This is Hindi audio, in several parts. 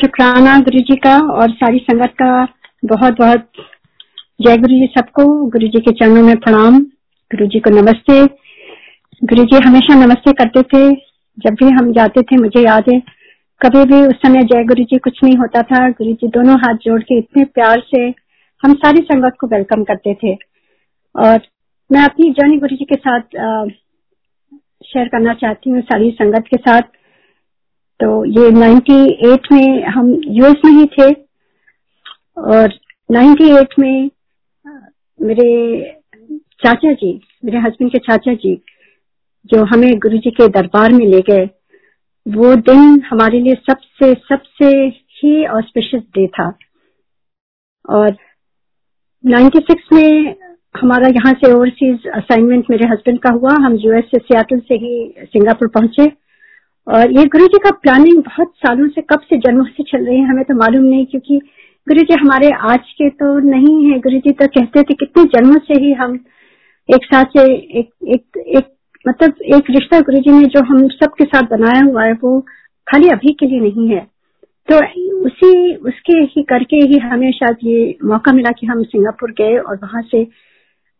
शुक्राना गुरु जी का और सारी संगत का बहुत बहुत जय गुरु जी सबको। गुरु जी के चरणों में प्रणाम। गुरु जी को नमस्ते। गुरु जी हमेशा नमस्ते करते थे। जब भी हम जाते थे, मुझे याद है, कभी भी उस समय जय गुरु जी कुछ नहीं होता था। गुरु जी दोनों हाथ जोड़ के इतने प्यार से हम सारी संगत को वेलकम करते थे। और मैं अपनी जर्नी गुरु जी के साथ शेयर करना चाहती हूँ सारी संगत के साथ। तो ये 98 में हम यूएस में ही थे और 98 में मेरे चाचा जी, मेरे हस्बैंड के चाचा जी जो हमें गुरु जी के दरबार में ले गए, वो दिन हमारे लिए सबसे सबसे ही ऑस्पिशियस डे था। और 96 में हमारा यहाँ से ओवरसीज असाइनमेंट मेरे हस्बैंड का हुआ, हम यूएस से सियाटल से ही सिंगापुर पहुँचे। और ये गुरु जी का प्लानिंग बहुत सालों से कब से जन्मों से चल रही है, हमें तो मालूम नहीं, क्योंकि गुरु जी हमारे आज के तो नहीं है। गुरु जी तो कहते थे कितने जन्मों से ही हम एक साथ से एक एक एक मतलब एक रिश्ता गुरु जी ने जो हम सबके साथ बनाया हुआ है, वो खाली अभी के लिए नहीं है। तो उसी, उसके ही करके ही हमें शायद ये मौका मिला कि हम सिंगापुर गए और वहाँ से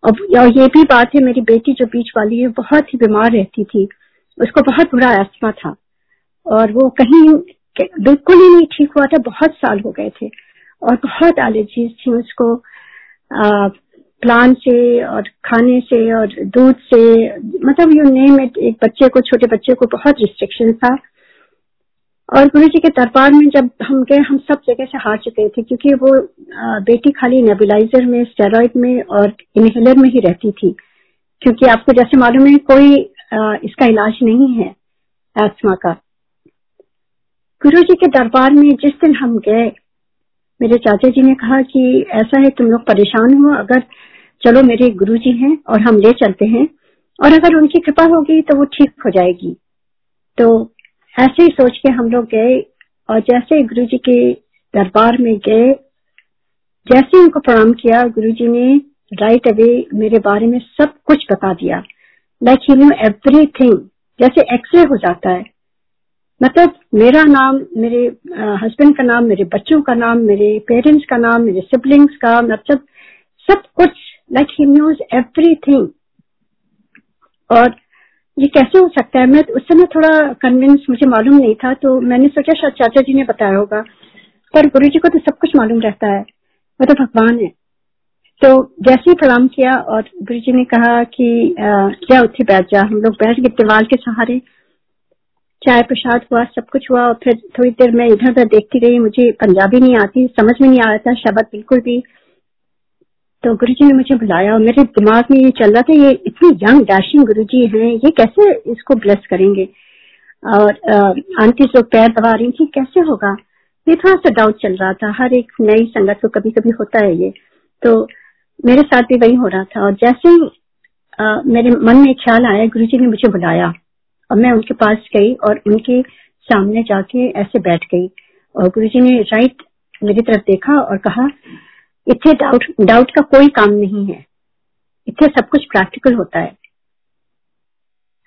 और ये भी बात है, मेरी बेटी जो बीच वाली है बहुत ही बीमार रहती थी। उसको बहुत बुरा एस्मा था। और वो कहीं बिल्कुल ही नहीं ठीक हुआ था, बहुत साल हो गए थे। और बहुत एलर्जीज थी उसको प्लांट से और खाने से और दूध से मतलब यू नेम इट एक बच्चे को, छोटे बच्चे को बहुत रिस्ट्रिक्शन था। और गुरु जी के दरबार में जब हम गए, हम सब जगह से हार चुके थे, क्योंकि वो बेटी खाली नेबुलाइजर में स्टेरॉइड में और इनहेलर में ही रहती थी। क्योंकि आपको जैसे मालूम है, कोई इसका इलाज नहीं है एस्मा का। गुरु जी के दरबार में जिस दिन हम गए, मेरे चाचा जी ने कहा कि ऐसा है, तुम लोग परेशान हो, अगर चलो मेरे गुरु जी हैं और हम ले चलते हैं, और अगर उनकी कृपा होगी तो वो ठीक हो जाएगी। तो ऐसे ही सोच के हम लोग गए, और जैसे गुरु जी के दरबार में गए, जैसे उनको प्रणाम किया, गुरु जी ने राइट अवे मेरे बारे में सब कुछ बता दिया। लाइक यू नो एवरीथिंग जैसे एक्सरे हो जाता है। मतलब मेरा नाम, मेरे हस्बैंड का नाम, मेरे बच्चों का नाम, मेरे पेरेंट्स का नाम, मेरे सिबलिंग्स का मतलब सब कुछ लाइक ही न्यूज़ एवरीथिंग और ये कैसे हो सकता है? मैं उस समय थोड़ा कन्विंस मुझे मालूम नहीं था तो मैंने सोचा शायद चाचा जी ने बताया होगा। पर गुरु जी को तो सब कुछ मालूम रहता है। वो तो भगवान है। तो जैसे ही प्रणाम किया और गुरु जी ने कहा कि क्या उठे बैठ जा, हम लोग बैठ गए दीवार के सहारे। चाय प्रसाद हुआ, सब कुछ हुआ और फिर थोड़ी देर मैं इधर उधर देखती रही, मुझे पंजाबी नहीं आती, समझ में नहीं आ रहा था, शब्द बिल्कुल भी। तो गुरु जी ने मुझे बुलाया और मेरे दिमाग में ये चल रहा था, ये इतने यंग डैशिंग गुरु जी हैं, ये कैसे इसको ब्लेस करेंगे? और आंटी जो पैर दबा रही थी, कैसे होगा? ये थोड़ा सा डाउट चल रहा था, हर एक नई संगत को कभी कभी होता है ये। तो मेरे साथ भी वही हो रहा था और जैसे ही मेरे मन में ख्याल आया गुरु जी ने मुझे बुलाया और मैं उनके पास गई और उनके सामने जाके ऐसे बैठ गई और गुरु जी ने राइट मेरी तरफ़ देखा और कहा, इतने डाउट डाउट का कोई काम नहीं है। इतने सब कुछ प्रैक्टिकल होता है।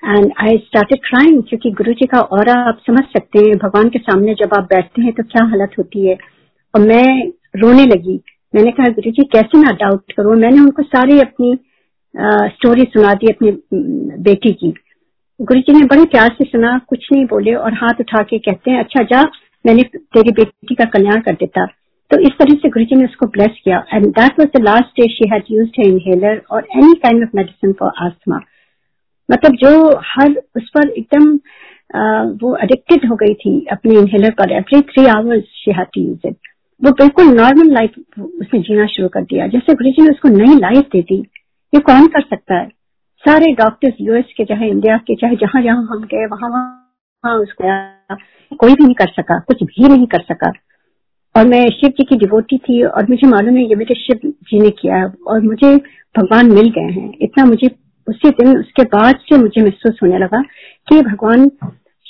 एंड आई स्टार्टेड क्राइंग क्योंकि गुरु जी का और आप समझ सकते हैं, भगवान के सामने जब आप बैठते हैं तो क्या हालत होती है। और मैं रोने लगी मैंने कहा, गुरु जी, कैसे ना डाउट करूँ? मैंने उनको सारी अपनी स्टोरी सुना दी अपनी बेटी की। गुरु जी ने बड़े प्यार से सुना, कुछ नहीं बोले और हाथ उठा के कहते हैं अच्छा जा, मैंने तेरी बेटी का कल्याण कर देता। तो इस तरह से गुरु जी ने उसको ब्लेस किया। And that was the last day she had her inhaler और any kind of medicine for asthma मतलब जो हर, उस पर एकदम वो एडिक्टेड हो गई थी अपने इनहेलर पर। Every three hours she had to use it वो बिल्कुल नॉर्मल लाइफ उसने जीना शुरू कर दिया। जैसे गुरु ने उसको नई लाइफ दे दी, ये कौन कर सकता है? सारे डॉक्टर्स यूएस के, चाहे इंडिया के, चाहे जहाँ जहाँ हम गए, वहाँ वहाँ उसको कोई भी नहीं कर सका, कुछ भी नहीं कर सका। और मैं शिव जी की डिवोटी थी और मुझे मालूम है ये मेरे शिव जी ने किया है और मुझे भगवान मिल गए हैं। इतना मुझे, उसी दिन, उसके बाद से मुझे महसूस होने लगा कि भगवान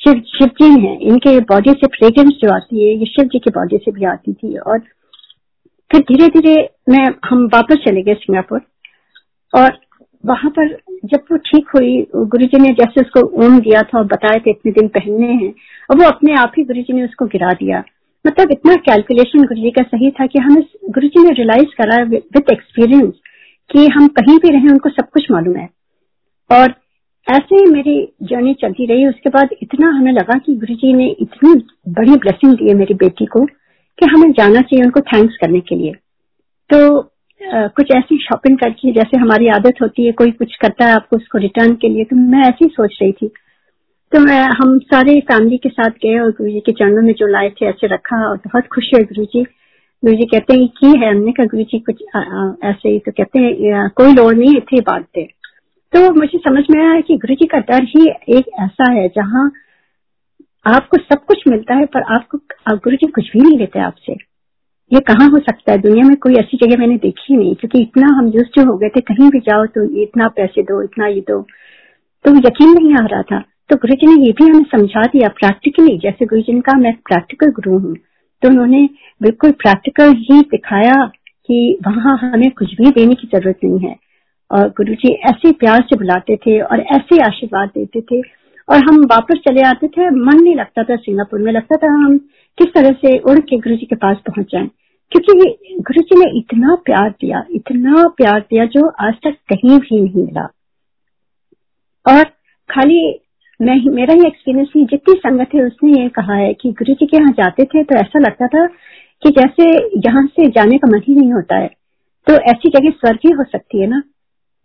शिव शिव जी हैं। इनके बॉडी से फ्रेग्रेंस जो आती है, ये शिव जी की बॉडी से भी आती थी और फिर धीरे धीरे मैं, हम वापस चले गए सिंगापुर और वहाँ पर जब वो ठीक हुई गुरु जी ने जैसे उसको ओम दिया था और बताए थे इतने दिन पहनने हैं और वो अपने आप ही गुरु जी ने उसको गिरा दिया। मतलब इतना कैलकुलेशन गुरु जी का सही था कि हमें गुरु जी ने रियलाइज़ करा विद एक्सपीरियंस कि हम कहीं भी रहे, उनको सब कुछ मालूम है। और ऐसे ही मेरी जर्नी चलती रही। उसके बाद इतना हमें लगा कि गुरु जी ने इतनी बड़ी ब्लेसिंग दी है मेरी बेटी को कि हमें जाना चाहिए उनको थैंक्स करने के लिए। तो आ, कुछ ऐसी शॉपिंग करके जैसे हमारी आदत होती है कोई कुछ करता है आपको उसको रिटर्न के लिए तो मैं ऐसी सोच रही थी। तो मैं हम सारे फैमिली के साथ गए और गुरु जी के चरणों में जो लाए थे ऐसे रखा और बहुत खुश है गुरु जी गुरु जी कहते हैं की है। हमने कहा गुरु जी कुछ आ, आ, ऐसे ही। तो कहते हैं कोई लोड़ नहीं थे बांटते तो मुझे समझ में आया कि गुरु जी का डर ही एक ऐसा है जहाँ आपको सब कुछ मिलता है, पर आपको गुरु जी कुछ भी नहीं लेते आपसे। ये कहाँ हो सकता है? दुनिया में कोई ऐसी जगह मैंने देखी नहीं, क्योंकि इतना हम यूज़ हो गए थे, कहीं भी जाओ तो इतना पैसे दो, इतना ये दो। तो यकीन नहीं आ रहा था। तो गुरु जी ने ये भी हमें समझा दिया प्रैक्टिकली जैसे गुरु जी का मैं प्रैक्टिकल गुरु हूँ तो उन्होंने बिल्कुल प्रैक्टिकल ही दिखाया कि वहाँ हमें कुछ भी देने की ज़रूरत नहीं है। और गुरु जी ऐसे प्यार से बुलाते थे और ऐसे आशीर्वाद देते थे। और हम वापस चले आते थे, मन नहीं लगता था सिंगापुर में, लगता था हम किस तरह से उड़ के गुरु जी के पास पहुँच जाए। क्योंकि गुरु जी ने इतना प्यार दिया, इतना प्यार दिया जो आज तक कहीं भी नहीं मिला। और खाली मैं मेरा ही एक्सपीरियंस नहीं, जितनी संगत है उसने ये कहा है कि गुरु जी के यहाँ जाते थे तो ऐसा लगता था कि जैसे यहाँ से जाने का मन ही नहीं होता है। तो ऐसी जगह स्वर्ग ही हो सकती है ना?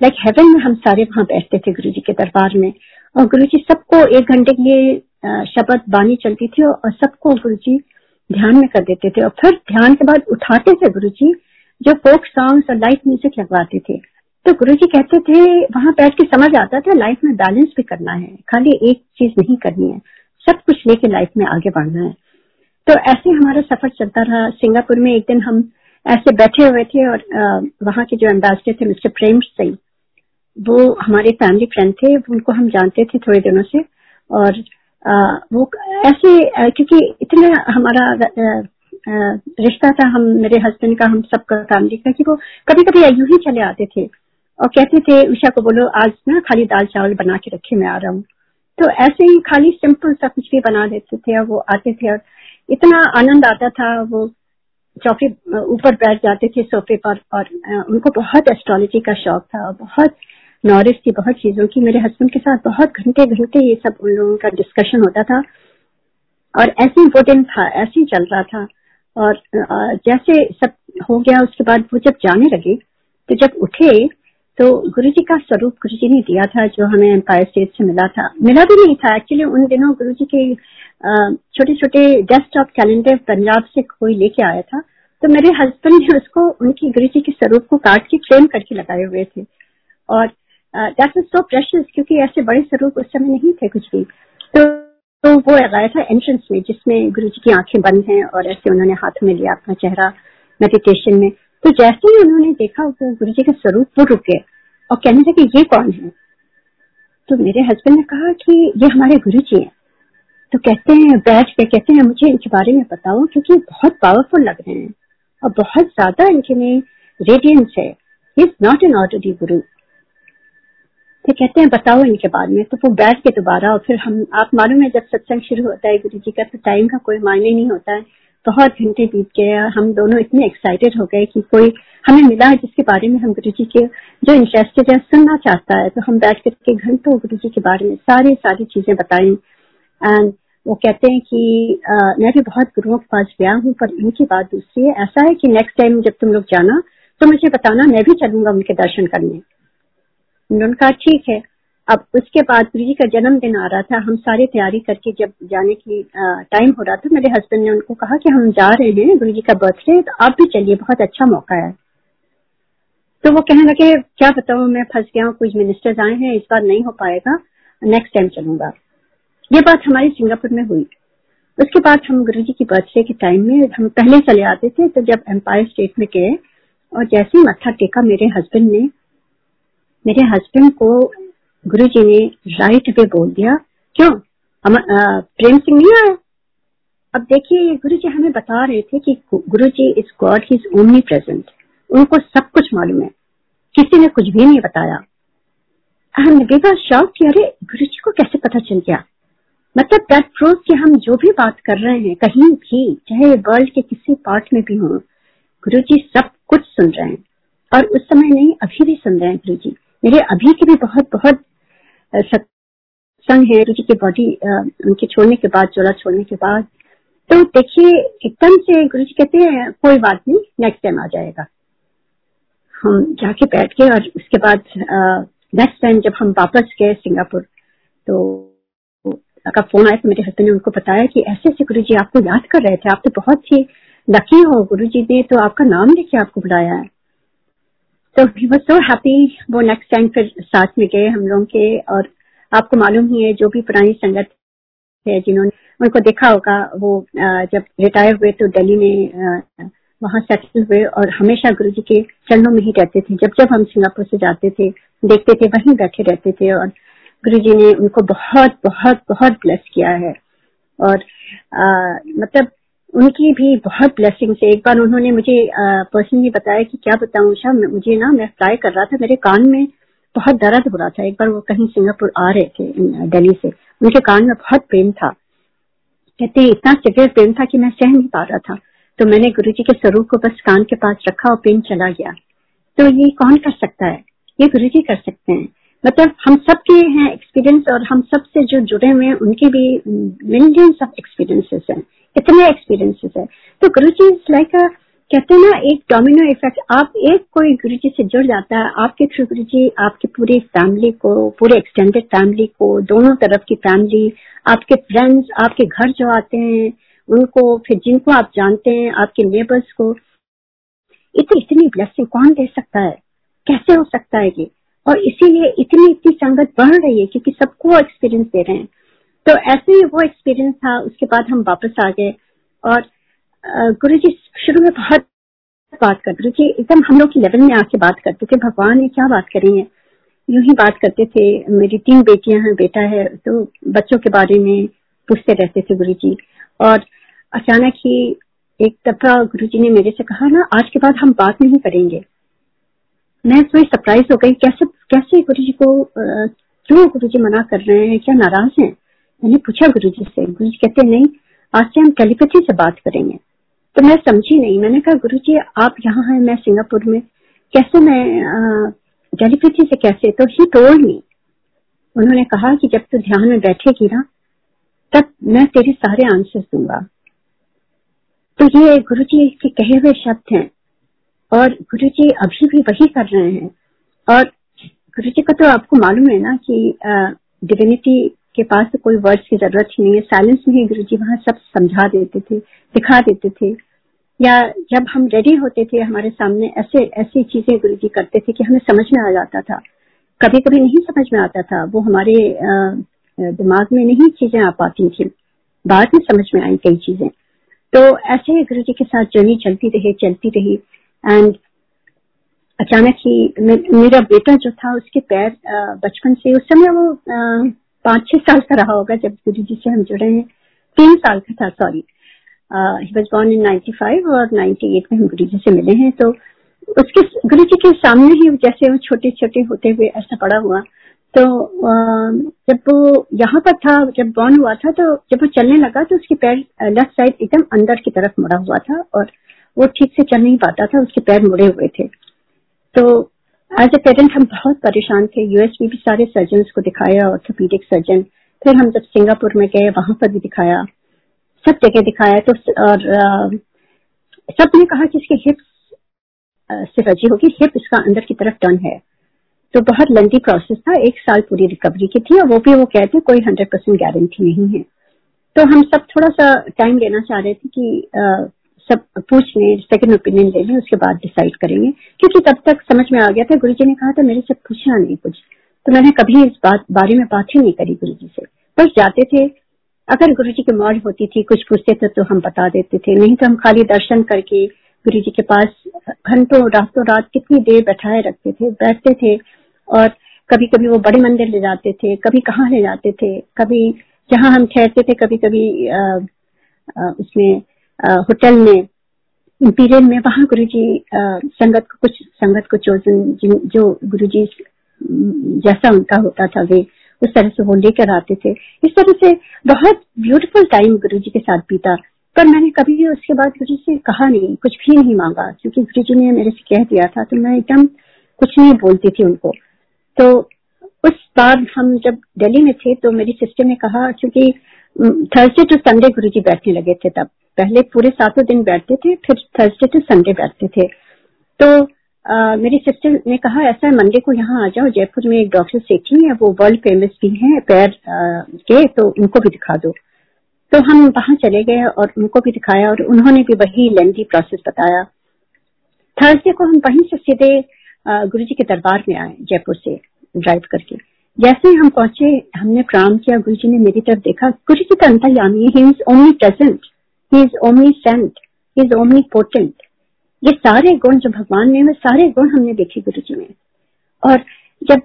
लाइक like हेवन में हम सारे वहाँ बैठते थे गुरु जी के दरबार में। और गुरु जी सबको एक घंटे के लिए शब्द बानी चलती थी और सबको गुरु जी ध्यान में कर देते थे। और फिर ध्यान के बाद उठाते थे गुरु जी जो फोक सॉन्ग्स और लाइट म्यूज़िक लगवाते थे। तो गुरु जी कहते थे, वहाँ बैठ के समझ आता था लाइफ में बैलेंस भी करना है। खाली एक चीज़ नहीं करनी है। सब कुछ लेके लाइफ में आगे बढ़ना है। तो ऐसे हमारा सफ़र चलता रहा। सिंगापुर में एक दिन हम ऐसे बैठे हुए थे और वहाँ के जो एम्बेसडर थे, मिस्टर प्रेम सिंह वो हमारे फैमिली फ्रेंड थे उनको हम जानते थे थोड़े दिनों से। और आ, वो ऐसे क्योंकि इतना हमारा रिश्ता था हम मेरे हस्बैंड का हम सबका फैमिली का कि वो कभी कभी यूँ ही चले आते थे। और कहते थे उषा को बोलो आज ना खाली दाल चावल बना के रखे मैं आ रहा हूँ। तो ऐसे ही खाली सिंपल सा कुछ भी बना देते थे और वो आते थे और इतना आनंद आता था वो चौके ऊपर बैठ जाते थे सोफे पर और उनको बहुत एस्ट्रोलॉजी का शौक था बहुत नॉलेज थी बहुत चीज़ों की। मेरे हस्बैंड के साथ बहुत घंटे घंटे ये सब उन लोगों का डिस्कशन होता था। और ऐसे इम्पोर्टेंट था, ऐसे ही चल रहा था। और जैसे सब हो गया, उसके बाद वो जब जाने लगे तो जब उठे तो गुरु जी का स्वरूप गुरु जी ने दिया था, जो हमें एम्पायर स्टेट से मिला था। मिला भी नहीं था। एक्चुअली उन दिनों गुरु जी के छोटे छोटे डेस्कटॉप कैलेंडर पंजाब से कोई लेके आया था। तो मेरे हस्बैंड ने उसको, उनकी गुरु जी के स्वरूप को काट के फ्रेम करके लगाए हुए थे। और दैट वाज सो प्रेशियस क्योंकि ऐसे बड़े स्वरूप उस समय नहीं थे कुछ भी। तो तो वो लगाया था एंट्रेंस में, जिसमें गुरु जी की आँखें बंद हैं और ऐसे उन्होंने हाथ में लिया अपना चेहरा मेडिटेशन में। तो जैसे ही उन्होंने देखा गुरु जी का स्वरूप वो रुक और कहने लगे, ये कौन है? तो मेरे हस्बैंड ने कहा कि, ये हमारे गुरु जी हैं। तो कहते हैं, बैठ के कहते हैं, मुझे इनके बारे में बताओ, क्योंकि बहुत पावरफुल लग रहे हैं और बहुत ज़्यादा इनके में रेडियंस है। इज़ नॉट एन ऑर्डरली गुरु तो कहते हैं बताओ इनके बारे में। तो वो बैठ के दोबारा और फिर हम आप मालूम है जब सत्संग शुरू होता है गुरु जी का तो टाइम का कोई मायने नहीं होता है। बहुत घंटे बीत गए हम दोनों इतने एक्साइटेड हो गए कि कोई हमें मिला है जिसके बारे में हम गुरु जी के जो इंटरेस्टेड है सुनना चाहता है। तो हम बैठ करके घंटों गुरु जी के बारे में सारी सारी चीज़ें बताई। एंड वो कहते हैं कि आ, मैं भी बहुत गुरुओं के पास गया हूँ पर इनकी बात दूसरी है। ऐसा है कि नेक्स्ट टाइम जब तुम लोग जाना तो मुझे बताना मैं भी चलूँगा उनके दर्शन करने। उन्होंने कहा, ठीक है, अब उसके बाद गुरु जी का जन्मदिन आ रहा था, हम सारी तैयारी करके जब जाने की टाइम हो रहा था, मेरे हस्बैंड ने उनको कहा कि हम जा रहे हैं गुरु जी का बर्थडे तो आप भी चलिए, बहुत अच्छा मौका है। तो वो कहने लगे, क्या बताऊँ, मैं फंस गया हूँ, कुछ मिनिस्टर्स आए हैं, इस बार नहीं हो पाएगा नेक्स्ट टाइम चलूँगा। ये बात हमारी सिंगापुर में हुई। उसके बाद हम गुरु जी की बर्थडे के टाइम में, हम पहले चले आते थे तो जब एम्पायर स्टेट में गए, और जैसे ही मत्था टेका मेरे हस्बैंड ने मेरे हस्बैंड को गुरु जी ने राइट वे बोल दिया, क्यों? हम प्रेम सिंह नहीं आया अब देखिए गुरु जी हमें बता रहे थे कि guru ji is God he is only present उनको सब कुछ मालूम है। किसी ने कुछ भी नहीं बताया। हम बेबा शौक कि अरे गुरु जी को कैसे पता चल गया? मतलब दैट प्रूव कि हम जो भी बात कर रहे हैं, कहीं भी, चाहे वर्ल्ड के किसी पार्ट में भी हो गुरु जी सब कुछ सुन रहे हैं। और उस समय नहीं, अभी भी सुन रहे हैं गुरु जी मेरे अभी के भी बहुत बहुत सत्संग है जी की बॉडी उनके छोड़ने के बाद, चोला छोड़ने के बाद। तो देखिए, एकदम से गुरु जी कहते हैं, कोई बात नहीं नेक्स्ट टाइम आ जाएगा। हम जाके बैठ गए और उसके बाद नेक्स्ट टाइम जब हम वापस गए सिंगापुर तो का फ़ोन आया तो मेरे हस्बैंड ने उनको बताया कि ऐसे ऐसे गुरु जी आपको याद कर रहे थे, आप तो बहुत ही लकी हो गुरु जी ने तो आपका नाम लेके आपको बुलाया है। तो ही वॉज़ सो हैप्पी वो नेक्स्ट टाइम फिर साथ में गए हम लोग के और आपको मालूम ही है जो भी पुरानी संगत है जिन्होंने उनको देखा होगा वो जब रिटायर हुए तो दिल्ली में वहाँ सेटल हुए और हमेशा गुरु जी के चरणों में ही रहते थे। जब जब हम सिंगापुर से जाते थे देखते थे वहीं बैठे रहते थे और गुरु जी ने उनको बहुत बहुत बहुत ब्लेस किया है। और आ, मतलब उनकी भी बहुत ब्लेसिंग है एक बार उन्होंने मुझे पर्सनली बताया कि क्या बताऊँ उषा मुझे ना, मैं फ्लाई कर रहा था, मेरे कान में बहुत दर्द हो रहा था। एक बार वो कहीं सिंगापुर आ रहे थे दिल्ली से। उनके कान में बहुत पेन था। कहते, इतना सिवियर पेन था कि मैं सह नहीं पा रहा था। तो मैंने गुरु जी के स्वरूप को बस कान के पास रखा और पेन चला गया। तो ये कौन कर सकता है? ये गुरु जी कर सकते हैं। मतलब हम सबके हैं एक्सपीरियंस और हम सबसे जो जुड़े हुए हैं, उनके भी मिलियंस ऑफ़ एक्सपीरियंसेस हैं, इतने एक्सपीरियंसेस है। तो गुरु जी लाइक कहते हैं ना, एक डोमिनो इफ़ेक्ट आप एक कोई गुरु जी से जुड़ जाता है, आपके थ्रू गुरु जी आपकी पूरी फैमिली को, पूरे एक्सटेंडेड फैमिली को, दोनों तरफ़ की फैमिली आपके फ्रेंड्स आपके घर जो आते हैं, उनको, फिर जिनको आप जानते हैं, आपके नेबर्स को, इतनी इतनी ब्लेसिंग कौन दे सकता है? कैसे हो सकता है ये? और इसीलिए इतनी इतनी संगत बढ़ रही है क्योंकि सबको एक्सपीरियंस दे रहे हैं। तो ऐसे ही वो एक्सपीरियंस था, उसके बाद हम वापस आ गए। और गुरु जी शुरू में बहुत बात करते गुरु जी एकदम हम लोग की लेवल में आके बात करते थे, भगवान ये क्या बात करेंगे यूँ ही बात करते थे, मेरी तीन बेटियाँ हैं, बेटा है तो बच्चों के बारे में पूछते रहते थे गुरु जी और अचानक ही एक दफ़ा गुरु जी ने मेरे से कहा, ना, आज के बाद हम बात नहीं करेंगे। मैं थोड़ी सरप्राइज़ हो गई, कैसे कैसे गुरु जी को क्यों गुरु जी मना कर रहे हैं? क्या नाराज़ हैं? मैंने पूछा गुरु जी से गुरु जी कहते नहीं, आज से हम टेलीपैथी से बात करेंगे। तो मैं समझी नहीं। मैंने कहा गुरु जी आप यहाँ हैं, मैं सिंगापुर में। कैसे मैं टेलीपैथी से कैसे? तो ही टोल्ड मी। उन्होंने कहा कि जब तू ध्यान में बैठेगी ना, तब मैं तेरे सारे आंसर दूँगा। तो ये गुरु जी के कहे हुए शब्द हैं और गुरु जी अभी भी वही कर रहे हैं। और गुरु जी का तो आपको मालूम है ना कि डिविनिटी के पास तो कोई वर्ड्स की ज़रूरत ही नहीं है। साइलेंस में ही गुरु जी वहाँ सब समझा देते थे, दिखा देते थे। या जब हम रेडी होते थे, हमारे सामने ऐसे, ऐसी चीज़ें गुरु जी करते थे कि हमें समझ में आ जाता था। कभी कभी नहीं समझ में आता था। वो हमारे दिमाग में नहीं चीज़ें आ पाती थी। बाद में समझ में आई कई चीज़ें। तो ऐसे ही गुरु जी के साथ जर्नी चलती रही चलती रही। एंड अचानक ही मेरा बेटा जो था उसके पैर बचपन से, उस समय वो पाँच छह साल का रहा होगा जब गुरु जी से हम जुड़े हैं। तीन साल का था sorry he was born in 95 और 98 में हम गुरु जी से मिले हैं तो उसके गुरु जी के सामने ही जैसे वो छोटे छोटे होते हुए ऐसा पड़ा हुआ। तो जब वो यहाँ पर था, जब बॉर्न हुआ था तो जब वो चलने लगा तो उसके पैर लेफ़्ट साइड एकदम अंदर की तरफ़ मुड़ा हुआ था और वो ठीक से चल नहीं पाता था, उसके पैर मुड़े हुए थे। तो एज ए पेरेंट हम बहुत परेशान थे। यूएस में भी सारे सर्जन को दिखाया ऑर्थोपीडिक सर्जन फिर हम जब सिंगापुर में गए, वहाँ पर भी दिखाया। सब जगह दिखाया तो और सबने कहा कि इसके हिप्स से रज़ी होगी। हिप इसका अंदर की तरफ़ टर्न है। तो बहुत लंबी प्रोसेस था। एक साल पूरी रिकवरी की थी, और वो भी वो कहते कोई हंड्रेड परसेंट गारंटी नहीं है। तो हम सब थोड़ा सा टाइम लेना चाह रहे थे कि सब पूछ लें सेकंड ओपिनियन लें उसके बाद डिसाइड करेंगे। क्योंकि तब तक समझ में आ गया था गुरु जी ने कहा था मेरे से पूछना नहीं कुछ। तो मैंने कभी इस बात बारे में बात ही नहीं करी गुरु जी से। बस जाते थे। अगर गुरु जी की मौज होती थी कुछ पूछते थे तो हम बता देते थे। नहीं तो हम खाली दर्शन करके गुरु जी के पास घंटों रातों रात कितनी देर बैठाए रखते थे बैठते थे। और कभी कभी वो बड़े मंदिर ले जाते थे कभी कहाँ ले जाते थे कभी जहाँ हम ठहरते थे कभी कभी आ, आ, उसमें होटल में, इंपीरियल में, वहाँ गुरु जी संगत को, कुछ संगत को चोजन जो गुरु जी जैसा उनका होता था, वे उस तरह से वो लेकर आते थे। इस तरह से बहुत ब्यूटीफुल टाइम गुरु जी के साथ बीता। पर मैंने कभी उसके बाद गुरु जी से कहा नहीं, कुछ भी नहीं मांगा। क्योंकि गुरु जी ने मेरे से कह दिया था तो मैं एकदम कुछ नहीं बोलती थी उनको। तो उस बार हम जब दिल्ली में थे तो मेरी सिस्टर ने कहा, क्योंकि थर्सडे टू संडे गुरु जी बैठने लगे थे तब। पहले पूरे सातों दिन बैठते थे फिर थर्सडे टू संडे बैठते थे। तो आ, मेरी सिस्टर ने कहा ऐसा मंडे को यहाँ आ जाओ जयपुर में एक डॉक्टर सेठी है वो वर्ल्ड फ़ेमस भी हैं पैर के तो उनको भी दिखा दो। तो हम वहाँ चले गए और उनको भी दिखाया और उन्होंने भी वही लेंदी प्रोसेस बताया। थर्सडे को हम वहीं से सीधे गुरु जी के दरबार में आए जयपुर से ड्राइव करके। जैसे ही हम पहुँचे हमने प्रणाम किया गुरु जी ने मेरी तरफ़ देखा गुरु जी का अंतर्यामी he is omnipresent he is omniscient he is omnipotent ये सारे गुण जो भगवान में सारे गुण हमने देखे गुरु जी में। और जब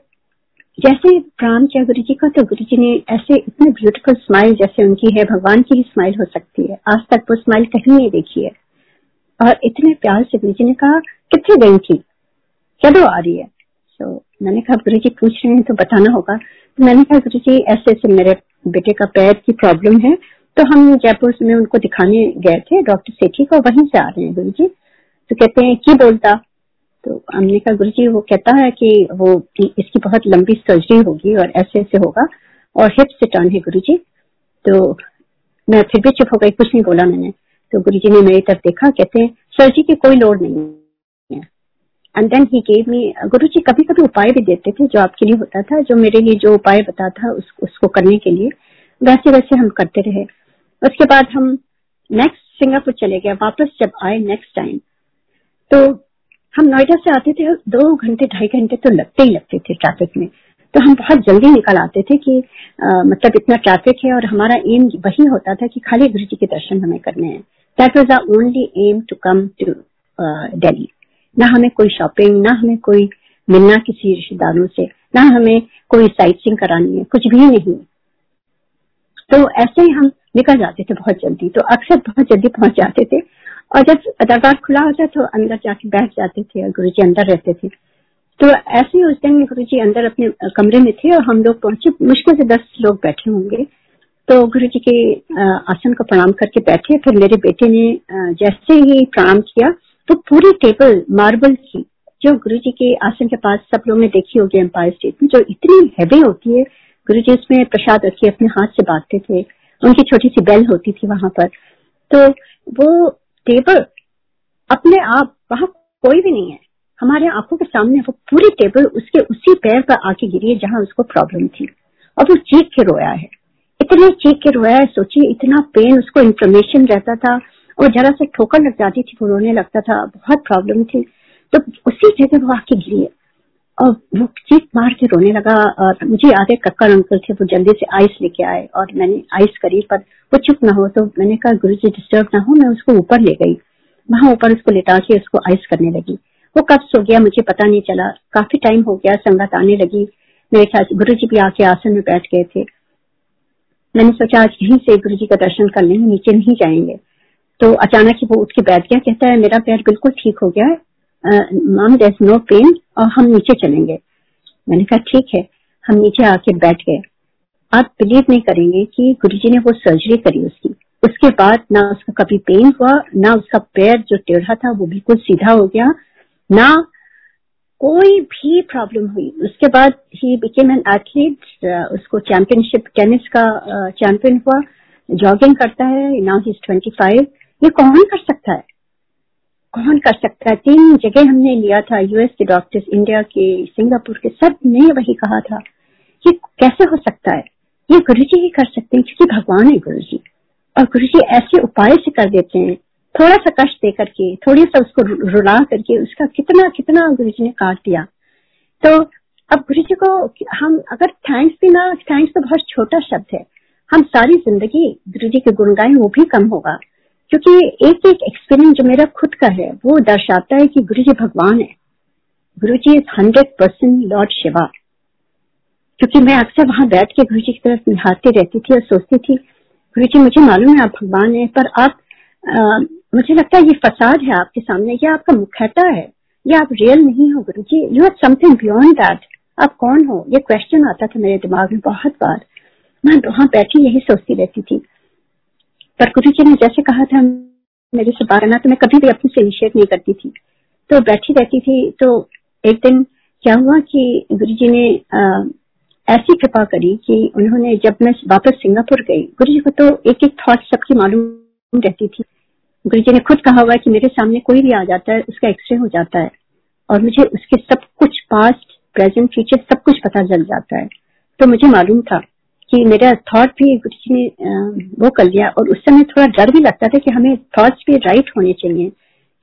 जैसे प्रणाम किया गुरु जी का तो गुरु जी ने ऐसे इतने ब्यूटीफुल स्माइल जैसे उनकी है, भगवान की ही स्माइल हो सकती है। आज तक वो स्माइल कहीं नहीं देखी है। और इतने प्यार से गुरु जी ने कहा, कितने गई थी कदो आ रही है। तो मैंने कहा, गुरु जी, पूछ रहे हैं तो बताना होगा। तो मैंने कहा, गुरु जी ऐसे ऐसे मेरे बेटे का पैर की प्रॉब्लम है। तो हम जयपुर में उनको दिखाने गए थे डॉक्टर सेठी को वहीं से आ रहे हैं गुरु जी तो कहते हैं की बोलता? तो हमने कहा गुरु जी वो कहता है कि वो इसकी बहुत लंबी सर्जरी होगी और ऐसे ऐसे होगा और हिप से टर्न है गुरु जी तो मैं फिर भी चुप हो गई कुछ नहीं बोला मैंने। तो गुरु जी ने मेरी तरफ़ देखा कहते हैं सर्जरी की कोई लोड नहीं है। And then he gave me Guru ji कभी कभी उपाय भी देते थे जो आपके लिए होता था जो मेरे लिए जो उपाय बता था उस, उसको करने के लिए। वैसे वैसे हम करते रहे। उसके बाद हम नेक्स्ट सिंगापुर चले गए वापस जब आए नेक्स्ट टाइम तो हम नोएडा से आते थे दो घंटे ढाई घंटे तो लगते ही लगते थे ट्रैफ़िक में। तो हम बहुत जल्दी निकल आते थे कि आ, मतलब इतना ट्रैफ़िक है और हमारा एम वही होता था कि खाली गुरु जी के दर्शन हमें करने हैं। That was our only aim to come to daily ना हमें कोई शॉपिंग ना हमें कोई मिलना किसी रिश्तेदारों से ना हमें कोई साइट सीइंग करानी है कुछ भी नहीं। तो ऐसे ही हम निकल जाते थे बहुत जल्दी तो अक्सर बहुत जल्दी पहुँच जाते थे। और जब दरबार खुला होता तो अंदर जाके बैठ जाते थे और गुरु जी अंदर रहते थे। तो ऐसे ही उस दिन गुरु जी अंदर अपने कमरे में थे और हम लोग पहुँचे। मुश्किल से दस लोग बैठे होंगे। तो गुरु जी के आसन को प्रणाम करके बैठे। फिर मेरे बेटे ने जैसे ही प्रणाम किया तो पूरी टेबल मार्बल की जो गुरु जी के आसन के पास सब लोग ने देखी होगी एम्पायर स्टेट में, जो इतनी हैवी होती है गुरु जी उसमें प्रसाद रखिए अपने हाथ से बांटते थे। उनकी छोटी सी बेल होती थी वहाँ पर। तो वो टेबल अपने आप वहाँ कोई भी नहीं है। हमारे आँखों के सामने वो पूरी टेबल उसके उसी पैर पर आके गिरी है जहाँ उसको प्रॉब्लम थी। और वो चीख के रोया है। इतने चीख के रोया है, सोचिए, इतना पेन उसको इन्फ्लेमेशन रहता था। और जरा से ठोकर लग जाती थी वो रोने लगता था, बहुत प्रॉब्लम थी। तो उसी जगह वो आके गिरी है। और वो चीख मार के रोने लगा और मुझे याद है कक्कर अंकल थे, वो जल्दी से आइस लेके आए और मैंने आइस करी, पर वो चुप ना हो तो मैंने कहा गुरु जी डिस्टर्ब ना हो, मैं उसको ऊपर ले गई। वहाँ ऊपर उसको लेटा के उसको आइस करने लगी। वो कब सो गया मुझे पता नहीं चला। काफ़ी टाइम हो गया, संगत आने लगी। मेरे ख्याल गुरु जी भी आके आसन में बैठ गए थे। मैंने सोचा, आज यहीं से गुरु जी का दर्शन कर लेंगे, नीचे नहीं जाएँगे। तो अचानक ही वो उठ के बैठ गया, कहता है, मेरा पैर बिल्कुल ठीक हो गया है। मम देर नो पेन और हम नीचे चलेंगे। मैंने कहा, ठीक है। हम नीचे आके बैठ गए। आप बिलीव नहीं करेंगे कि गुरु जी ने वो सर्जरी करी उसकी। उसके बाद ना उसका कभी पेन हुआ, ना उसका पैर जो टेढ़ा था, वो बिल्कुल सीधा हो गया, ना कोई भी प्रॉब्लम हुई। उसके बाद ही बिकेम एन एथलीट उसको चैंपियनशिप टेनिस का चैंपियन हुआ जॉगिंग करता है नाउ ही ट्वेंटी फाइव ये कौन कर सकता है? कौन कर सकता है? तीन जगह हमने लिया था यूएस के डॉक्टर्स इंडिया के सिंगापुर के, सबने वही कहा था। कि कैसे हो सकता है? ये गुरु जी ही कर सकते हैं, क्योंकि भगवान है गुरु जी और गुरु जी ऐसे उपाय से कर देते हैं। थोड़ा सा कष्ट दे करके, थोड़ी सा उसको रुला करके उसका कितना कितना गुरु जी ने काट दिया। तो अब गुरु जी को हम अगर थैंक्स भी ना थैंक्स तो बहुत छोटा शब्द है। हम सारी ज़िंदगी गुरु जी के गुण वो भी कम होगा। क्योंकि एक एक एक्सपीरियंस जो मेरा खुद का है वो दर्शाता है कि गुरु जी भगवान है। Guru ji is hundred percent lord Shiva क्योंकि मैं अक्सर वहाँ बैठ के गुरु जी की तरफ़ निहारती रहती थी और सोचती थी गुरु जी मुझे मालूम है आप भगवान है पर आप आ, मुझे लगता है ये फसाद है आपके सामने या आपका मुखैता है या आप रियल नहीं हो Guru ji you are something beyond that आप कौन हो? ये क्वेश्चन आता था मेरे दिमाग में बहुत बार। मैं वहाँ बैठी यही सोचती रहती थी। पर गुरु जी ने जैसे कहा था मेरे से बात करना तो मैं कभी भी अपने से इनिशिएट नहीं करती थी। तो बैठी रहती थी तो एक दिन क्या हुआ कि गुरु जी ने आ, ऐसी कृपा करी कि उन्होंने जब मैं वापस सिंगापुर गई गुरु जी को तो एक एक थॉट सबकी मालूम रहती थी। गुरु जी ने खुद कहा हुआ कि मेरे सामने कोई भी आ जाता है उसका एक्सरे हो जाता है और मुझे उसके सब कुछ पास्ट प्रेजेंट फ्यूचर सब कुछ पता चल जाता है। तो मुझे मालूम था कि मेरा थॉट भी गुरु ने वो कर लिया और उस समय थोड़ा डर भी लगता था कि हमें थॉट्स भी राइट होने चाहिए,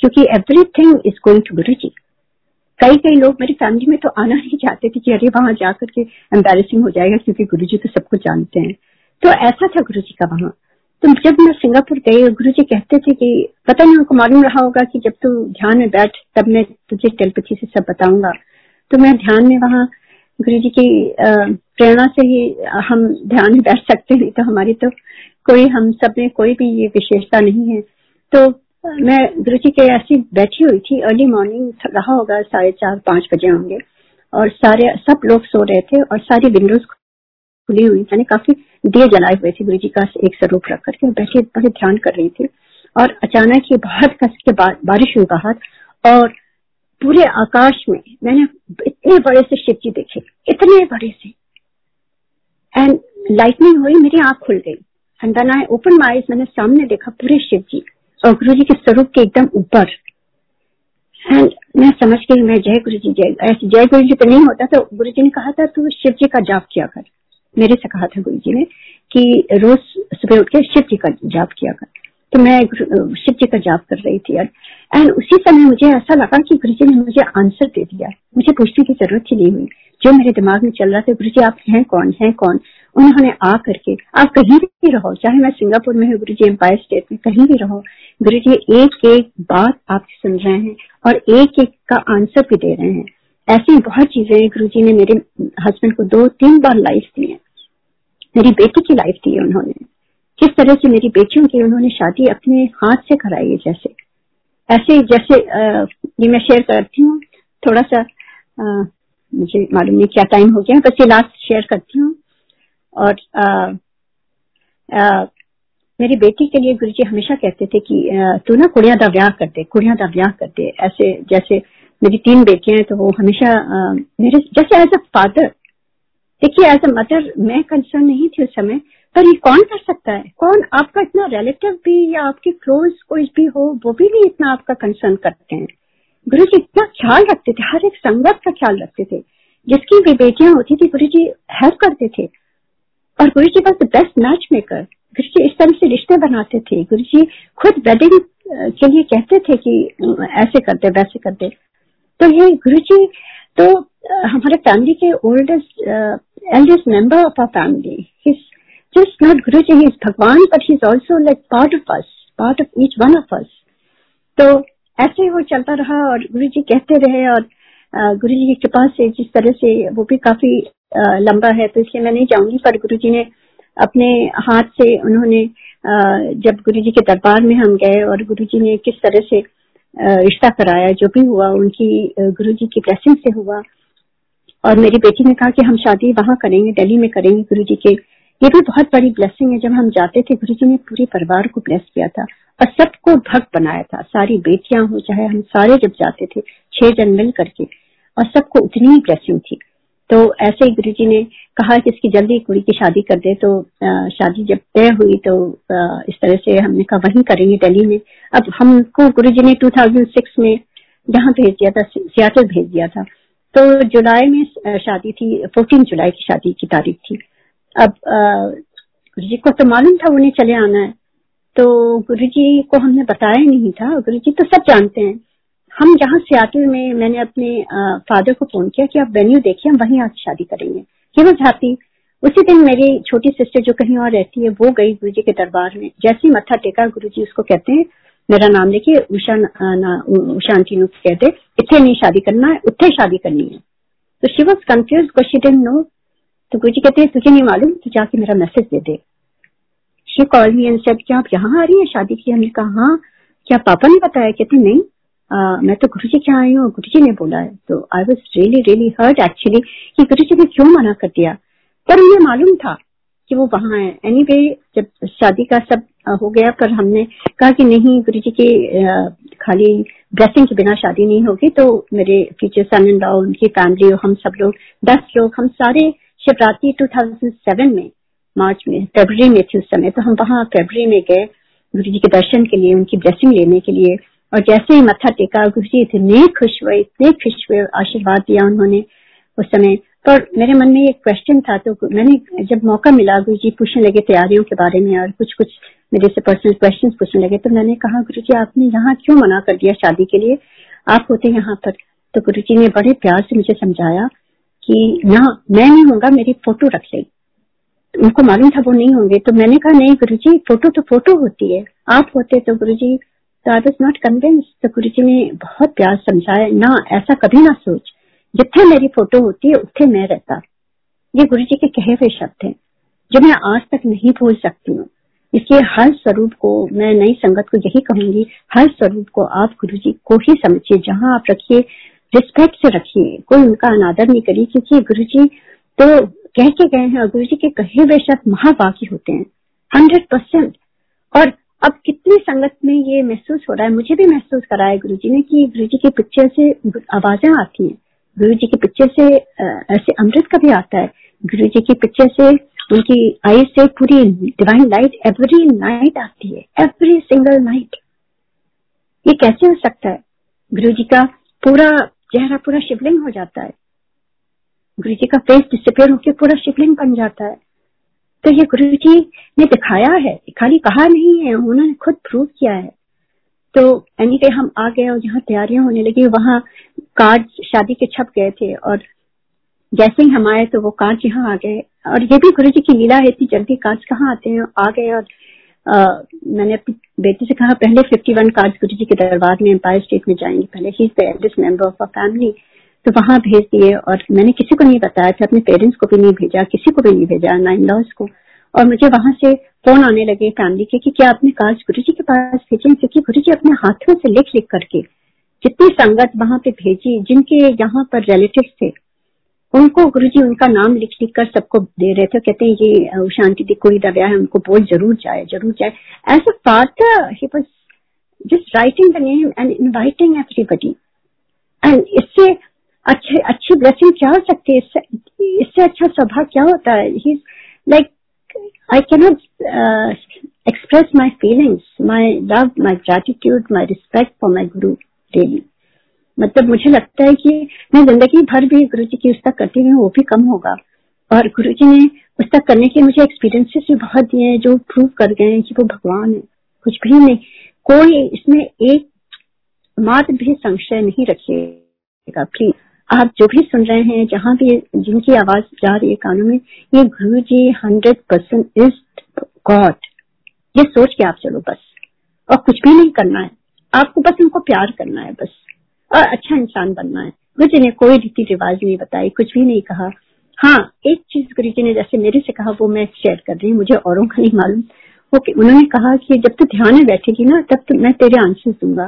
क्योंकि everything is going to Guru ji कई कई लोग मेरी फैमिली में तो आना नहीं चाहते थे कि अरे वहाँ जाकर के एम्बेसिंग हो जाएगा, क्योंकि गुरु जी तो सबको जानते हैं। तो ऐसा था गुरु जी का वहाँ। तो जब मैं सिंगापुर गई गुरु जी कहते थे कि पता नहीं उनको मालूम रहा होगा कि जब तू ध्यान में बैठ, तब मैं तुझे टेलपथी से सब बताऊँगा। तो मैं ध्यान में वहाँ गुरु जी की प्रेरणा से ही हम ध्यान में बैठ सकते हैं। तो हमारी तो कोई, हम सब में कोई भी ये विशेषता नहीं है। तो मैं गुरु जी के ऐसी बैठी हुई थी अर्ली मॉर्निंग रहा होगा साढ़े चार, पाँच बजे होंगे। और सारे, सब लोग सो रहे थे और सारी विंडोज़ खुली हुई। मैंने काफ़ी दिए जलाए हुए थे, गुरु जी का एक स्वरूप रख करके बैठे, बड़े ध्यान कर रही थी। और अचानक ही बहुत कस के बारिश हुई बाहर और पूरे आकाश में मैंने इतने बड़े से शिव जी देखे, इतने बड़े से। एंड लाइटनिंग हुई, मेरी आँख खुल गई। एंड देन ओपन माई मैंने सामने देखा पूरे शिव जी और गुरु जी के स्वरूप के एकदम ऊपर। एंड मैं समझ गई, मैं जय गुरु जी, जय जय गुरु जी तो नहीं होता तो गुरु जी ने कहा था, तू शिव जी का जाप किया कर। मेरे से कहा था गुरु जी ने कि रोज सुबह उठ के शिव जी का जाप किया कर। तो मैं शिव जी का जाप कर रही थी एंड उसी समय मुझे ऐसा लगा कि गुरु जी ने मुझे आंसर दे दिया। मुझे पूछने की ज़रूरत ही नहीं हुई। जो मेरे दिमाग में चल रहा था, गुरु जी आप हैं कौन हैं कौन? उन्होंने आ करके, आप कहीं भी रहो, चाहे मैं सिंगापुर में हूँ, गुरु जी एम्पायर स्टेट में कहीं भी रहो, गुरु जी एक एक बात आप सुन रहे हैं और एक एक का आंसर भी दे रहे हैं। ऐसी बहुत चीज़ें गुरु जी ने मेरे हस्बैंड को दो तीन बार लाइफ दी है। मेरी बेटी की लाइफ दी है उन्होंने। किस तरह से मेरी बेटियों की उन्होंने शादी अपने हाथ से कराई है जैसे? ऐसे जैसे ये मैं शेयर करती हूँ थोड़ा सा आ, मुझे मालूम नहीं क्या टाइम हो गया बस ये लास्ट शेयर करती हूँ। और आ, आ, मेरी बेटी के लिए गुरु जी हमेशा कहते थे कि तू ना कुड़िया का ब्याह कर दे कुड़िया का ब्याह कर दे। ऐसे जैसे मेरी तीन बेटियाँ हैं तो वो हमेशा मेरे जैसे एज अ फादर देखिए एज अ मदर मैं कंसर्न नहीं थी उस समय पर ये कौन कर सकता है? कौन आपका इतना रिलेटिव भी या आपके क्लोज कोई भी हो, वो भी नहीं इतना आपका कंसर्न करते हैं। गुरु जी, इतना ख्याल रखते थे, हर एक संगत का ख्याल रखते थे, जिसकी भी बेटियाँ होती थी, गुरु जी हेल्प करते थे। और गुरु जी बस बेस्ट मैच मेकर गुरु जी इस तरह से रिश्ते बनाते थे। गुरु जी खुद वेडिंग के लिए कहते थे कि ऐसे करते वैसे करते तो ये गुरु जी तो हमारे फैमिली के oldest eldest member of our family just not Guruji, he is Bhagwan, but he is also like part of us, part of each one of us. तो ऐसे ही वो चलता रहा और गुरु जी कहते रहे और गुरु जी की कृपा से जिस तरह से वो भी काफ़ी लंबा है तो इसलिए मैं नहीं जाऊँगी पर गुरु जी ने अपने हाथ से उन्होंने जब गुरु जी के दरबार में हम गए और गुरु जी ने किस तरह से रिश्ता कराया जो भी हुआ उनकी गुरु जी की ब्लेसिंग से हुआ और मेरी बेटी ने कहा कि हम शादी वहाँ करेंगे दिल्ली में करेंगे गुरु जी के ये भी बहुत बड़ी ब्लेसिंग है। जब हम जाते थे गुरु जी ने पूरे परिवार को ब्लेस किया था और सबको भक्त बनाया था। सारी बेटियाँ हो चाहे हम सारे जब जाते थे छह जन मिल करके और सबको उतनी ही ब्लेसिंग थी। तो ऐसे ही गुरु जी ने कहा कि इसकी जल्दी कुड़ी की शादी कर दे। तो शादी जब तय हुई तो आ, इस तरह से हमने कहा वहीं करेंगे दिल्ली में। अब हमको गुरु जी ने 2006 में यहाँ भेज दिया था सियाटल भेज दिया था। तो जुलाई में शादी थी 14 जुलाई की शादी की तारीख थी। अब गुरु जी को तो मालूम था उन्हें चले आना है। तो गुरु जी को हमने बताया नहीं था। गुरु जी तो सब जानते हैं। हम जहाँ सियाटल में, मैंने अपने फादर को फ़ोन किया कि आप वेन्यू देखिए, हम वहीं आज शादी करेंगे। वो जाती उसी दिन मेरी छोटी सिस्टर जो कहीं और रहती है, वो गई गुरु जी के दरबार में। जैसे ही मत्था टेका गुरु जी उसको कहते हैं, मेरा नाम लेके उषा उषा आंटी कहते इतने नहीं शादी करना है उत्थे शादी करनी है। तो she was confuse question no तो गुरु जी कहते हैं तुझे नहीं मालूम तो जाके मेरा मैसेज दे दे। शी कॉल मी एंड क्या आप यहाँ आ रही हैं शादी की हमने कहा हाँ क्या पापा ने बताया? कहते नहीं आ, मैं तो गुरु जी क्या आई हूँ गुरु जी ने बोला है। तो I was really really hurt actually कि गुरु जी ने क्यों मना कर दिया? पर उन्हें मालूम था कि वो वहाँ है। एनी anyway, जब शादी का सब हो गया पर हमने कहा कि नहीं गुरु जी की खाली ब्लेसिंग के बिना शादी नहीं होगी तो मेरे फ्यूचर सन इन लॉ उनकी फैमिली और हम सब लोग दस लोग हम सारे शिवरात्रि 2007 में, मार्च में फेबररी में थी उस समय तो हम वहाँ फेबररी में गए गुरु जी के दर्शन के लिए, उनकी ब्लेसिंग लेने के लिए, और जैसे ही मत्था टेका गुरु जी इतने खुश हुए, इतने खुश हुए, आशीर्वाद दिया उन्होंने उस समय। पर मेरे मन में एक क्वेश्चन था तो मैंने, जब मौका मिला गुरु जी पूछने लगे तैयारियों के बारे में, और कुछ कुछ मेरे से पर्सनल क्वेश्चन पूछने लगे तो मैंने कहा गुरु जी आपने यहाँ क्यों मना कर दिया शादी के लिए? आप होते यहाँ पर। तो गुरु जी ने बड़े प्यार से मुझे समझाया कि ना मैं नहीं होगा मेरी फ़ोटो रख ले। उनको मालूम था वो नहीं होंगे। तो मैंने कहा, नहीं गुरु जी फ़ोटो तो फ़ोटो होती है। आप होते तो गुरु जी तो आई वॉज़ नॉट कन्विंस तो गुरु जी ने बहुत प्यार समझाया, ना, ऐसा कभी ना सोच। जितने मेरी फ़ोटो होती है, उतने मैं रहता। ये गुरु जी के कहे हुए शब्द हैं। जो मैं आज तक नहीं भूल सकती हूँ। इसलिए हर स्वरूप को मैं नई संगत को यही कहूँगी, हर स्वरूप को आप गुरु जी को ही समझिए। जहाँ आप रखिए रिस्पेक्ट से रखिए। कोई उनका अनादर नहीं करिए, क्योंकि गुरु जी तो कह के गए हैं और गुरु जी के कहे हुए शब्द महावाकी होते हैं। Hundred percent. और अब कितनी संगत में ये महसूस हो रहा है, मुझे भी महसूस करा है गुरु जी ने कि गुरु जी के पिक्चर से आवाज़ें आती हैं। गुरु जी के पिक्चर से ऐसे अमृत का भी आता है। गुरु जी की पिक्चर से उनकी आई से पूरी डिवाइन लाइट एवरी नाइट आती है। एवरी सिंगल नाइट ये कैसे हो सकता है? गुरु जी का पूरा चेहरा पूरा शिवलिंग हो जाता है। गुरु जी का फेस डिसअपियर होकर पूरा शिवलिंग बन जाता है। तो ये गुरु जी ने दिखाया है, खाली कहा नहीं है, उन्होंने खुद प्रूव किया है। तो एनी हम आ गए और यहाँ तैयारियाँ होने लगी। वहाँ कार्ड शादी के छप गए थे और जैसे ही हम आए तो वो कार्ड यहाँ आ गए। और ये भी गुरु जी की लीला है, इतनी जल्दी कार्ड कहाँ आते हैं? आ गए और मैंने अपनी बेटी से कहा, पहले 51 कार्ड गुरु जी के दरबार में एम्पायर स्टेट में जाएँगे। पहले he is member of a family तो वहाँ भेज दिए और मैंने किसी को नहीं बताया था, अपने पेरेंट्स को भी नहीं भेजा, किसी को भी नहीं भेजा, ना इन लॉज को। और मुझे वहाँ से फ़ोन आने लगे फैमिली के कि क्या आपने कार्ड गुरु जी के पास भेजे क्योंकि गुरु जी अपने हाथों से लिख लिख करके जितनी संगत वहाँ पे भेजी, जिनके यहाँ पर रिलेटिव थे उनको गुरु जी उनका नाम लिख लिख कर सबको दे रहे थे, कहते हैं, ये शांति दी, कोई दबिया है उनको बोल, ज़रूर जाए ज़रूर जाए। As a father he was just writing the name and inviting everybody and इससे अच्छे, अच्छी ब्लेसिंग क्या हो सकती है? इससे इससे अच्छा स्वभाव क्या होता है? He like I cannot express my feelings my love my gratitude my respect for my Guru daily मतलब मुझे लगता है कि मैं ज़िंदगी भर भी गुरु जी की पुस्तक करती हूँ, वो भी कम होगा। और गुरु जी ने पुस्तक करने के मुझे एक्सपीरियंसेस भी बहुत दिए हैं, जो प्रूव कर गए हैं कि वो भगवान है। कुछ भी नहीं। कोई इसमें एक मात्र भी संशय नहीं रखिएगा प्लीज़ आप जो भी सुन रहे हैं, जहाँ भी जिनकी आवाज़ जा रही है कानों में, ये Guru ji hundred percent is God ये सोच के आप चलो बस। और कुछ भी नहीं करना है। आपको बस उनको प्यार करना है बस। और अच्छा इंसान बनना है। गुरु जी ने कोई रीति रिवाज नहीं बताई, कुछ भी नहीं कहा। हाँ एक चीज़ गुरु जी ने जैसे मेरे से कहा, वो मैं शेयर कर रही हूँ, मुझे औरों का नहीं मालूम। ओके उन्होंने कहा कि जब तू ध्यान में बैठेगी ना, तब तो मैं तेरे आंसर दूँगा।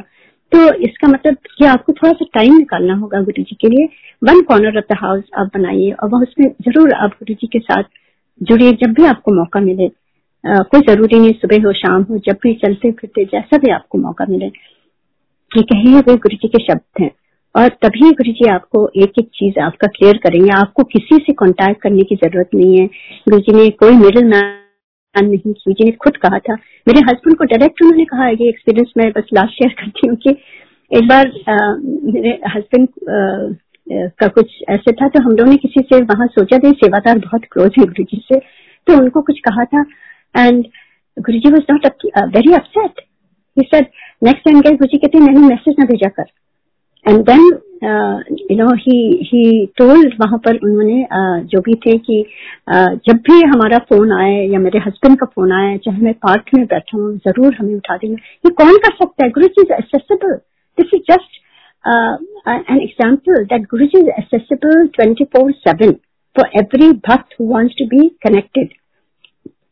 तो इसका मतलब कि आपको थोड़ा सा टाइम निकालना होगा गुरु जी के लिए। One corner of the house आप बनाइए और वह उसमें ज़रूर आप गुरु जी के साथ जुड़िए, जब भी आपको मौका मिले। कोई ज़रूरी नहीं, सुबह हो, शाम हो, जब भी चलते फिरते जैसा भी आपको मौका मिले। ये कहे हुए गुरु जी के शब्द हैं। और तभी गुरु जी आपको एक एक चीज़ आपका क्लियर करेंगे। आपको किसी से कांटेक्ट करने की ज़रूरत नहीं है। गुरु जी ने कोई मिडिल मैन नहीं की जी ने खुद कहा था। मेरे हस्बैंड को डायरेक्ट उन्होंने कहा ये एक्सपीरियंस मैं बस लास्ट शेयर करती हूँ कि एक बार आ, मेरे हस्बैंड का कुछ ऐसे था तो हम लोगों ने किसी से वहाँ सोचा था। सेवादार बहुत क्लोज है गुरु जी से। तो उनको कुछ कहा था। And Guru ji was not very upset next time गए गुरु जी कहते मैंने मैसेज ना भेजा कर and then you know he he told वहाँ पर उन्होंने uh, जो भी थे कि uh, जब भी हमारा फ़ोन आए या मेरे हस्बैंड का फ़ोन आए चाहे मैं पार्क में बैठा हूँ ज़रूर हमें उठा देंगे ये कौन कर सकता है Guru ji is accessible this is just an example that Guru ji is accessible twenty four seven for every bhakt who wants to be connected.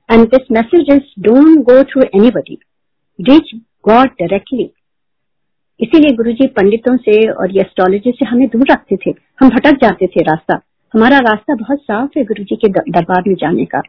And this message is don't go through anybody. Reach God directly इसीलिए गुरु जी पंडितों से और ये एस्ट्रोलॉजी से हमें दूर रखते थे। हम भटक जाते थे रास्ता। हमारा रास्ता बहुत साफ़ है गुरु जी के दरबार में जाने का।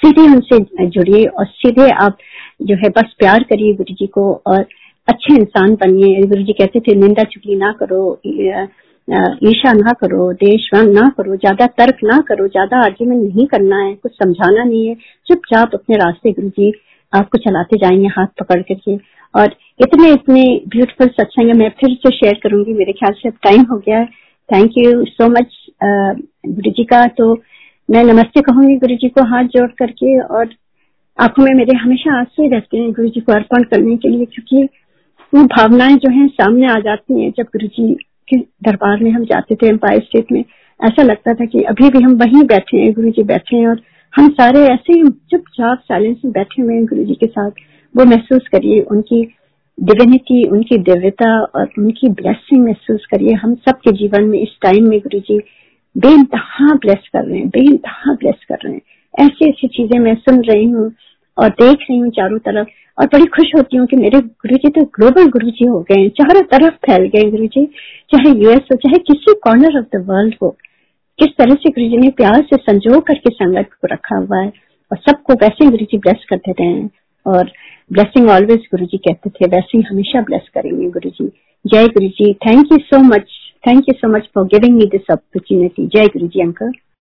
सीधे उनसे जुड़िए और सीधे आप जो है बस प्यार करिए गुरु जी को और अच्छे इंसान बनिए। गुरु जी कहते थे, निंदा चुगली ना करो ईर्षा ना करो देशवान ना करो, ज़्यादा तर्क ना करो, ज़्यादा आर्ग्यूमेंट नहीं करना है, कुछ समझाना नहीं है। चुपचाप अपने रास्ते गुरु जी आपको चलाते जाएँगे, हाथ पकड़ करके और इतने इतने ब्यूटीफुल सत्संग मैं फिर से शेयर करूँगी। मेरे ख्याल से अब टाइम हो गया है। थैंक यू सो मच गुरु जी का। तो मैं नमस्ते कहूँगी गुरु जी को, हाथ जोड़ करके। और आँखों में मेरे हमेशा आँसू रहते हैं गुरु जी को अर्पण करने के लिए, क्योंकि वो भावनाएँ जो हैं सामने आ जाती हैं जब गुरु जी के दरबार में हम जाते थे एम्पायर स्टेट में। ऐसा लगता था कि अभी भी हम वहीं बैठे हैं, गुरु जी बैठे हैं। और हम सारे ऐसे चुपचाप साइलेंस में बैठे हुए हैं गुरु जी के साथ। वो महसूस करिए उनकी डिविनिटी उनकी दिव्यता और उनकी ब्लेसिंग महसूस करिए। हम सबके जीवन में इस टाइम में गुरु जी बेनतहा ब्लेस कर रहे हैं बेनतहा ब्लेस कर रहे हैं। ऐसी ऐसी चीज़ें मैं सुन रही हूँ और देख रही हूँ चारों तरफ़ और बड़ी खुश होती हूँ कि मेरे गुरु जी तो ग्लोबल गुरु जी हो गए चारों तरफ़ फैल गए गुरु जी। चाहे यूएस हो, चाहे किसी कॉर्नर ऑफ़ द वर्ल्ड हो किस तरह से गुरु जी ने प्यार से संजो करके संगत को रखा हुआ है और सबको वैसे गुरु जी ब्लेस कर देते हैं और ब्लेसिंग ऑलवेज गुरु जी कहते थे। वैसे हमेशा ब्लेस करेंगे गुरु जी जय Guru ji thank you so much thank you so much for giving me this opportunity जय गुरु जी अंकल।